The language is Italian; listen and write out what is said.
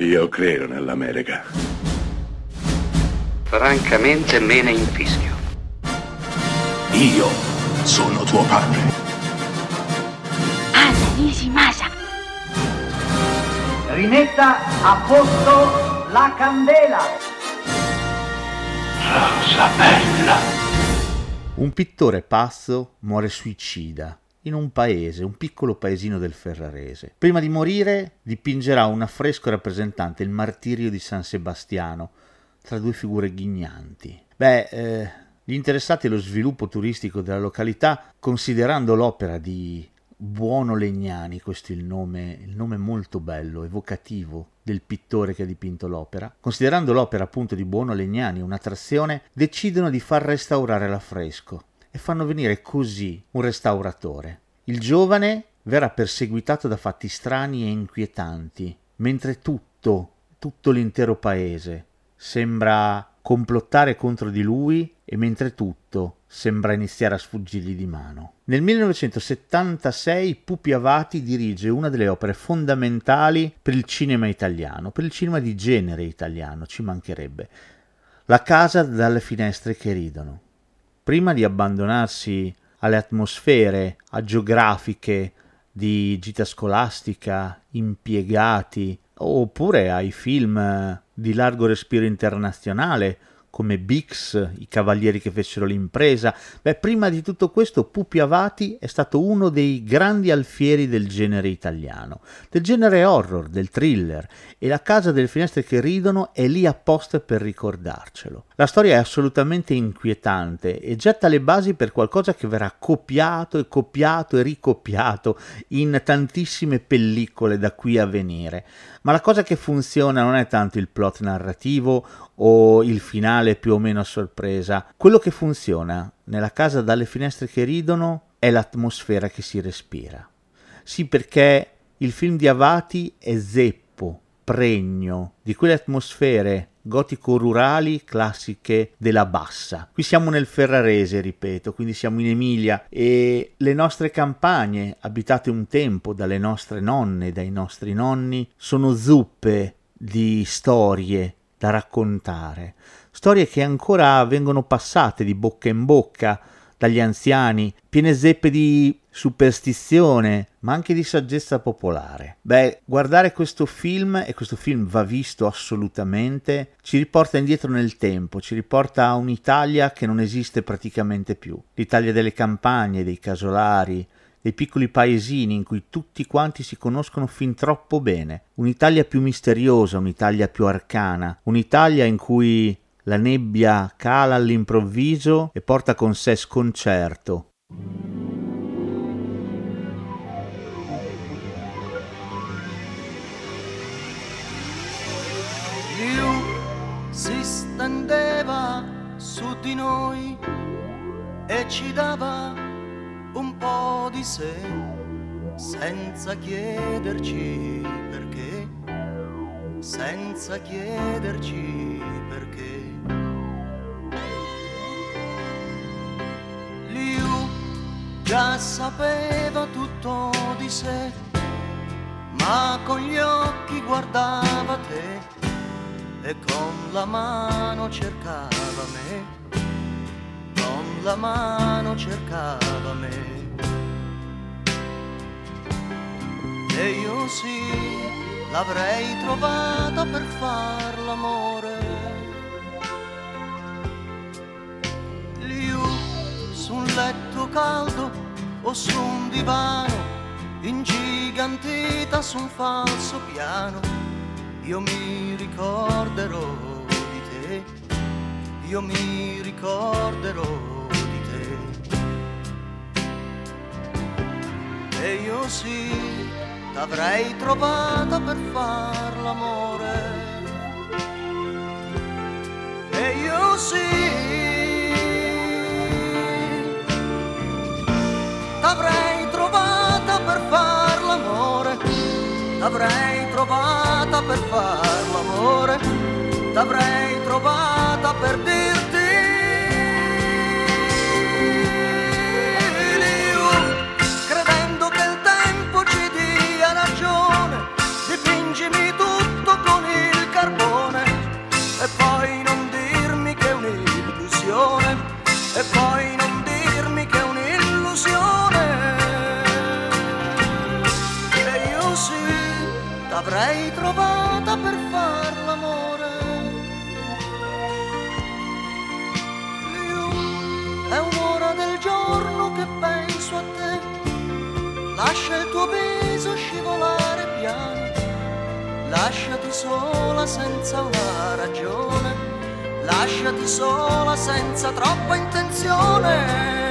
Io credo nell'America. Francamente me ne infischio. Io sono tuo padre. Anna Nishimasa. Rimetta a posto la candela. Rosa bella. Un pittore pazzo muore suicida in un paese, un piccolo paesino del Ferrarese. Prima di morire dipingerà un affresco rappresentante il martirio di San Sebastiano tra due figure ghignanti. Beh, eh, gli interessati allo sviluppo turistico della località, considerando l'opera di Buono Legnani, questo è il nome, il nome molto bello, evocativo del pittore che ha dipinto l'opera, considerando l'opera appunto di Buono Legnani un'attrazione, decidono di far restaurare l'affresco e fanno venire così un restauratore. Il giovane verrà perseguitato da fatti strani e inquietanti, mentre tutto, tutto l'intero paese sembra complottare contro di lui e mentre tutto sembra iniziare a sfuggirgli di mano. Nel 1976 Pupi Avati dirige una delle opere fondamentali per il cinema italiano, per il cinema di genere italiano, ci mancherebbe. La casa dalle finestre che ridono. Prima di abbandonarsi alle atmosfere agiografiche di gita scolastica, impiegati, oppure ai film di largo respiro internazionale come Bix, i cavalieri che fecero l'impresa. Beh, prima di tutto questo Pupi Avati è stato uno dei grandi alfieri del genere italiano, del genere horror, del thriller, e La casa delle finestre che ridono è lì apposta per ricordarcelo. La storia è assolutamente inquietante e getta le basi per qualcosa che verrà copiato e copiato e ricopiato in tantissime pellicole da qui a venire. Ma la cosa che funziona non è tanto il plot narrativo o il finale più o meno a sorpresa. Quello che funziona nella casa dalle finestre che ridono è l'atmosfera che si respira. Sì, perché il film di Avati è zeppo, pregno di quelle atmosfere gotico-rurali classiche della bassa. Qui siamo nel Ferrarese, ripeto, quindi siamo in Emilia e le nostre campagne, abitate un tempo dalle nostre nonne, dai nostri nonni, sono zuppe di storie da raccontare, storie che ancora vengono passate di bocca in bocca dagli anziani, piene zeppe di superstizione, ma anche di saggezza popolare. Beh, guardare questo film, e questo film va visto assolutamente, ci riporta indietro nel tempo, ci riporta a un'Italia che non esiste praticamente più. L'Italia delle campagne, dei casolari, dei piccoli paesini in cui tutti quanti si conoscono fin troppo bene. Un'Italia più misteriosa, un'Italia più arcana, un'Italia in cui la nebbia cala all'improvviso e porta con sé sconcerto. si stendeva su di noi e ci dava un po' di sé senza chiederci perché, senza chiederci già sapeva tutto di sé, ma con gli occhi guardava te e con la mano cercava me, con la mano cercava me. E io sì, l'avrei trovata per far l'amore. Liu, su un letto caldo o su un divano, ingigantita su un falso piano io mi ricorderò di te, io mi ricorderò di te. E io sì, t'avrei trovata per far l'amore. E io sì, t'avrei trovata per far l'amore. T'avrei trovata per far l'amore, t'avrei trovata lasciati sola senza una ragione, lasciati sola senza troppa intenzione